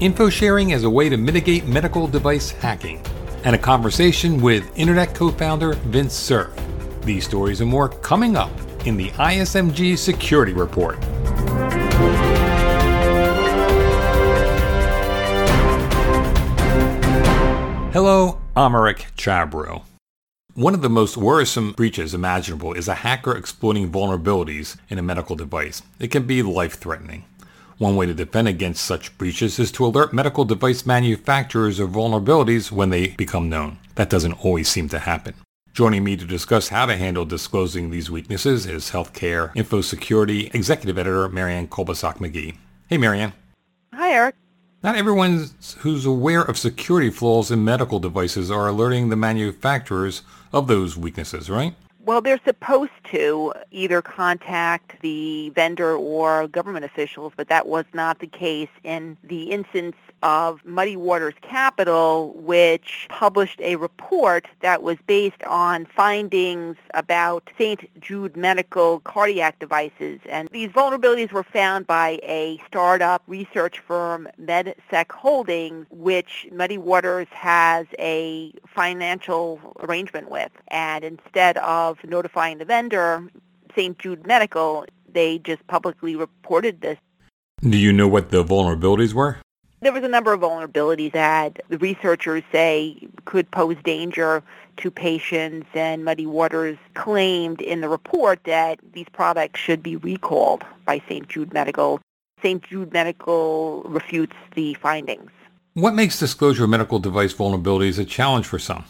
info sharing as a way to mitigate medical device hacking, and a conversation with Internet co founder Vint Cerf. These stories and more coming up in the ISMG Security Report. Hello, I'm Eric Chabrow. One of the most worrisome breaches imaginable is a hacker exploiting vulnerabilities in a medical device. It can be life-threatening. One way to defend against such breaches is to alert medical device manufacturers of vulnerabilities when they become known. That doesn't always seem to happen. Joining me to discuss how to handle disclosing these weaknesses is healthcare info security executive editor Marianne Kolbasuk McGee. Hey, Marianne. Hi, Eric. Not everyone who's aware of security flaws in medical devices are alerting the manufacturers of those weaknesses, right? Well, they're supposed to either contact the vendor or government officials, but that was not the case in the instance of Muddy Waters Capital, which published a report that was based on findings about St. Jude Medical cardiac devices. And these vulnerabilities were found by a startup research firm, MedSec Holdings, which Muddy Waters has a financial arrangement with. And instead of notifying the vendor, St. Jude Medical, they just publicly reported this. Do you know what the vulnerabilities were? There was a number of vulnerabilities that the researchers say could pose danger to patients, and Muddy Waters claimed in the report that these products should be recalled by St. Jude Medical. St. Jude Medical refutes the findings. What makes disclosure of medical device vulnerabilities a challenge for some?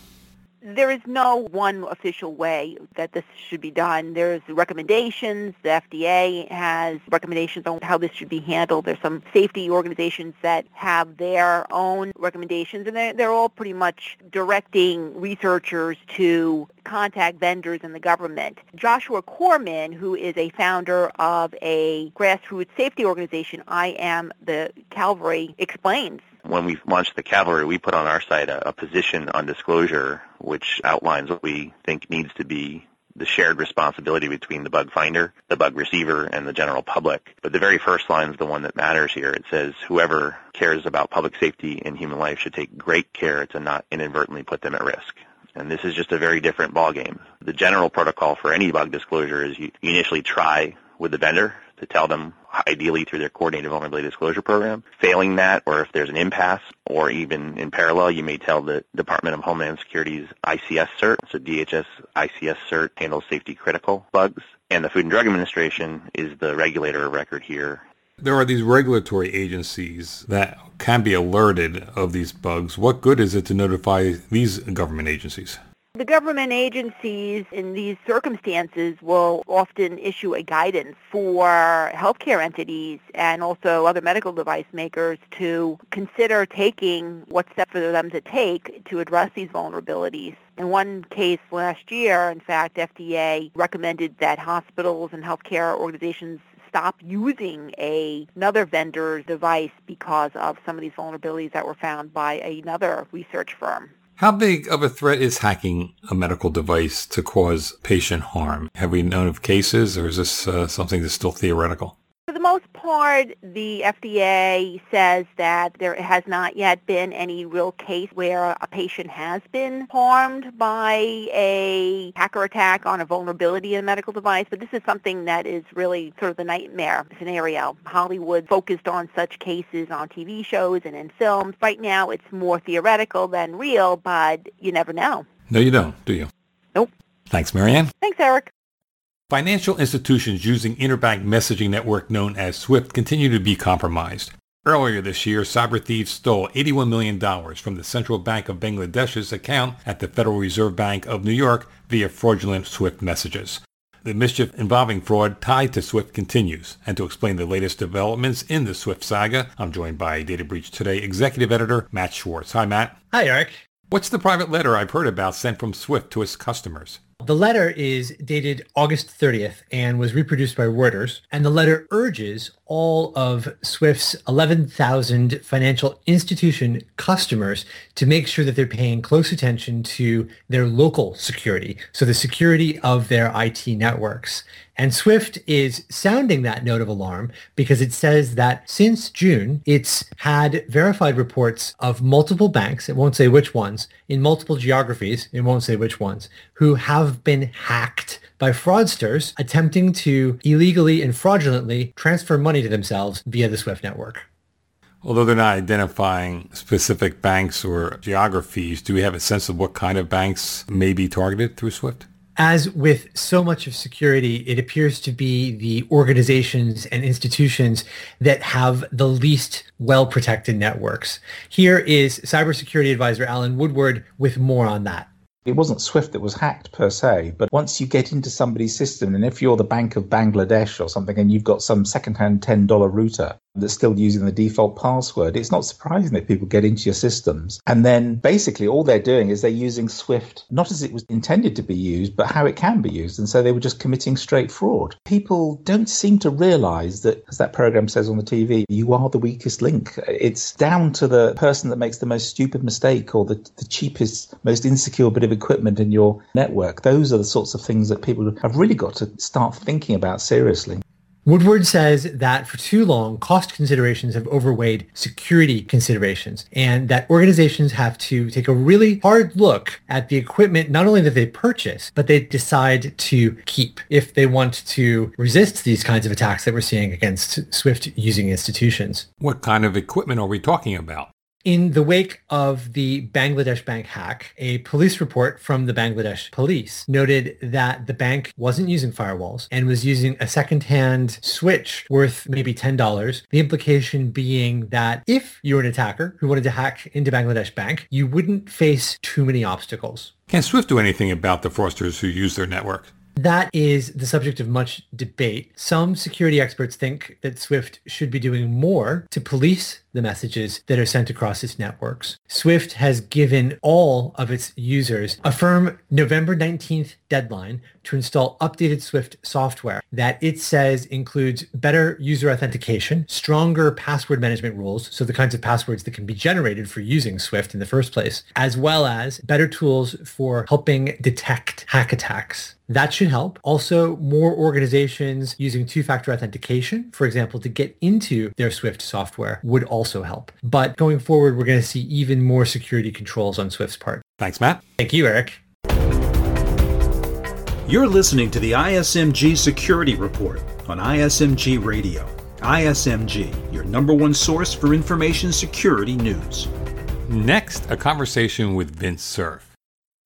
There is no one official way that this should be done. There's recommendations. The FDA has recommendations on how this should be handled. There's some safety organizations that have their own recommendations, and they're, they're all pretty much directing researchers to contact vendors and the government. Joshua Corman, who is a founder of a grassroots safety organization, I Am the Cavalry, explains when we launched the Cavalry, we put on our site a, a, position on disclosure which outlines what we think needs to be the shared responsibility between the bug finder, the bug receiver, and the general public. But the very first line is the one that matters here. It says, whoever cares about public safety and human life should take great care to not inadvertently put them at risk. And this is just a very different ballgame. The general protocol for any bug disclosure is you initially try with the vendor to tell them ideally through their coordinated vulnerability disclosure program. Failing that, or if there's an impasse, or even in parallel, you may tell the Department of Homeland Security's ICS cert, so DHS ICS cert handles safety critical bugs, and the Food and Drug Administration is the regulator of record here. There are these regulatory agencies that can be alerted of these bugs. What good is it to notify these government agencies? The government agencies in these circumstances will often issue a guidance for healthcare entities and also other medical device makers to consider taking what steps for them to take to address these vulnerabilities. In one case last year, in fact, FDA recommended that hospitals and healthcare organizations stop using a, another vendor's device because of some of these vulnerabilities that were found by another research firm. How big of a threat is hacking a medical device to cause patient harm? Have we known of cases, or is this uh, something that's still theoretical? Most part, the FDA says that there has not yet been any real case where a patient has been harmed by a hacker attack on a vulnerability in a medical device, but this is something that is really sort of the nightmare scenario. Hollywood focused on such cases on TV shows and in films. Right now, it's more theoretical than real, but you never know. No, you don't, do you? Nope. Thanks, Marianne. Thanks, Eric. Financial institutions using interbank messaging network known as SWIFT continue to be compromised. Earlier this year, cyber thieves stole $81 million from the Central Bank of Bangladesh's account at the Federal Reserve Bank of New York via fraudulent SWIFT messages. The mischief involving fraud tied to SWIFT continues. And to explain the latest developments in the SWIFT saga, I'm joined by Data Breach Today executive editor Matt Schwartz. Hi, Matt. Hi, Eric. What's the private letter I've heard about sent from SWIFT to its customers? The letter is dated August 30th and was reproduced by Reuters. And the letter urges all of Swift's 11,000 financial institution customers to make sure that they're paying close attention to their local security. So the security of their IT networks. And Swift is sounding that note of alarm because it says that since June, it's had verified reports of multiple banks, it won't say which ones, in multiple geographies, it won't say which ones, who have been hacked by fraudsters attempting to illegally and fraudulently transfer money to themselves via the SWIFT network. Although they're not identifying specific banks or geographies, do we have a sense of what kind of banks may be targeted through SWIFT? As with so much of security, it appears to be the organizations and institutions that have the least well-protected networks. Here is cybersecurity advisor Alan Woodward with more on that it wasn't Swift that was hacked per se, but once you get into somebody's system, and if you're the Bank of Bangladesh or something, and you've got some second-hand $10 router that's still using the default password, it's not surprising that people get into your systems. And then basically all they're doing is they're using Swift not as it was intended to be used, but how it can be used. And so they were just committing straight fraud. People don't seem to realize that, as that program says on the TV, you are the weakest link. It's down to the person that makes the most stupid mistake or the, the cheapest, most insecure bit of equipment in your network. Those are the sorts of things that people have really got to start thinking about seriously. Woodward says that for too long, cost considerations have overweighed security considerations and that organizations have to take a really hard look at the equipment, not only that they purchase, but they decide to keep if they want to resist these kinds of attacks that we're seeing against Swift using institutions. What kind of equipment are we talking about? In the wake of the Bangladesh bank hack, a police report from the Bangladesh police noted that the bank wasn't using firewalls and was using a second-hand switch worth maybe $10. The implication being that if you're an attacker who wanted to hack into Bangladesh bank, you wouldn't face too many obstacles. Can Swift do anything about the fraudsters who use their network? That is the subject of much debate. Some security experts think that Swift should be doing more to police the messages that are sent across its networks. Swift has given all of its users a firm November 19th deadline to install updated Swift software that it says includes better user authentication, stronger password management rules, so the kinds of passwords that can be generated for using Swift in the first place, as well as better tools for helping detect hack attacks. That should help. Also, more organizations using two-factor authentication, for example, to get into their Swift software would also help. But going forward, we're going to see even more security controls on Swift's part. Thanks, Matt. Thank you, Eric. You're listening to the ISMG Security Report on ISMG Radio. ISMG, your number one source for information security news. Next, a conversation with Vint Cerf.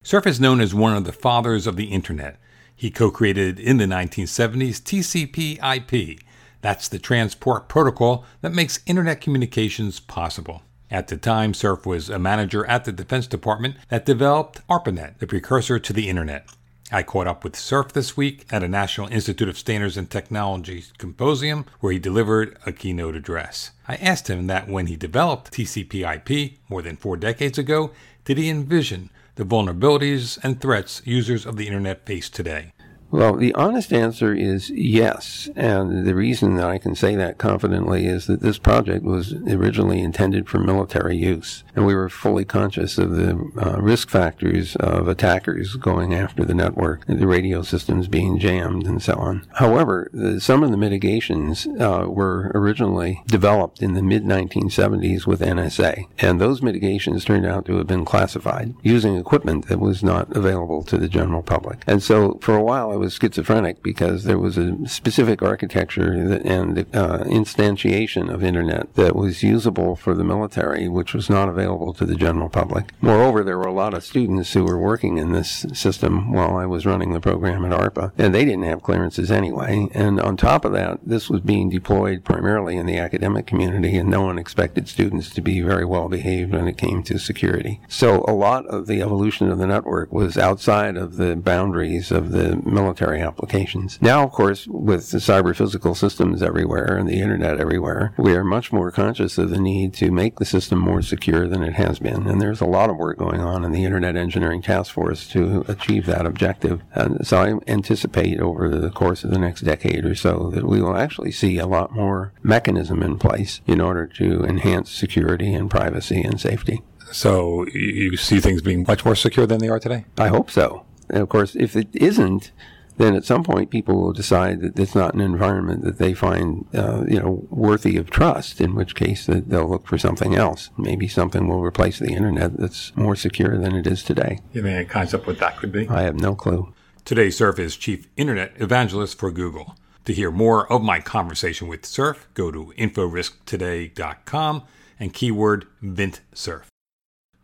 Cerf is known as one of the fathers of the Internet. He co created in the 1970s TCP IP. That's the transport protocol that makes Internet communications possible. At the time, Cerf was a manager at the Defense Department that developed ARPANET, the precursor to the Internet. I caught up with Cerf this week at a National Institute of Standards and Technology symposium where he delivered a keynote address. I asked him that when he developed TCP IP more than four decades ago, did he envision the vulnerabilities and threats users of the Internet face today? Well, the honest answer is yes. And the reason that I can say that confidently is that this project was originally intended for military use. And we were fully conscious of the uh, risk factors of attackers going after the network, the radio systems being jammed, and so on. However, the, some of the mitigations uh, were originally developed in the mid 1970s with NSA. And those mitigations turned out to have been classified using equipment that was not available to the general public. And so for a while, I was schizophrenic because there was a specific architecture and uh, instantiation of internet that was usable for the military, which was not available to the general public. Moreover, there were a lot of students who were working in this system while I was running the program at ARPA, and they didn't have clearances anyway. And on top of that, this was being deployed primarily in the academic community, and no one expected students to be very well behaved when it came to security. So a lot of the evolution of the network was outside of the boundaries of the military military applications. Now, of course, with the cyber physical systems everywhere and the internet everywhere, we are much more conscious of the need to make the system more secure than it has been. And there's a lot of work going on in the Internet Engineering Task Force to achieve that objective. And so I anticipate over the course of the next decade or so that we will actually see a lot more mechanism in place in order to enhance security and privacy and safety. So you see things being much more secure than they are today? I hope so. And of course, if it isn't, then at some point people will decide that it's not an environment that they find, uh, you know, worthy of trust. In which case, they'll look for something else. Maybe something will replace the internet that's more secure than it is today. You have any concept what that could be? I have no clue. Today, Cerf is Chief Internet Evangelist for Google. To hear more of my conversation with Cerf, go to inforisktoday.com and keyword VintCerf.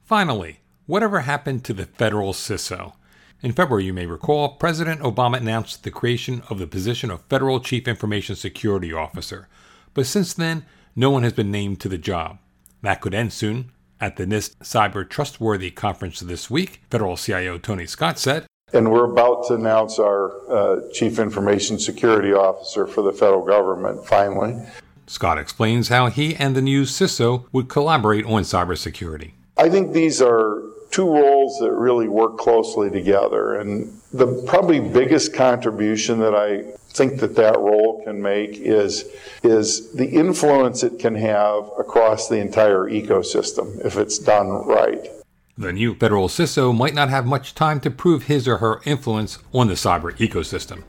Finally, whatever happened to the federal CISO? In February, you may recall, President Obama announced the creation of the position of Federal Chief Information Security Officer. But since then, no one has been named to the job. That could end soon. At the NIST Cyber Trustworthy Conference this week, Federal CIO Tony Scott said, and we're about to announce our uh, Chief Information Security Officer for the federal government, finally. Scott explains how he and the new CISO would collaborate on cybersecurity. I think these are two roles that really work closely together. And the probably biggest contribution that I think that that role can make is, is the influence it can have across the entire ecosystem if it's done right. The new federal CISO might not have much time to prove his or her influence on the cyber ecosystem.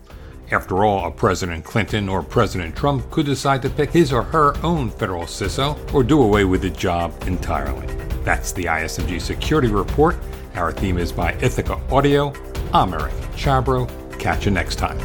After all, a President Clinton or President Trump could decide to pick his or her own federal CISO or do away with the job entirely. That's the ISMG Security Report. Our theme is by Ithaca Audio. I'm Eric Chabrow. Catch you next time.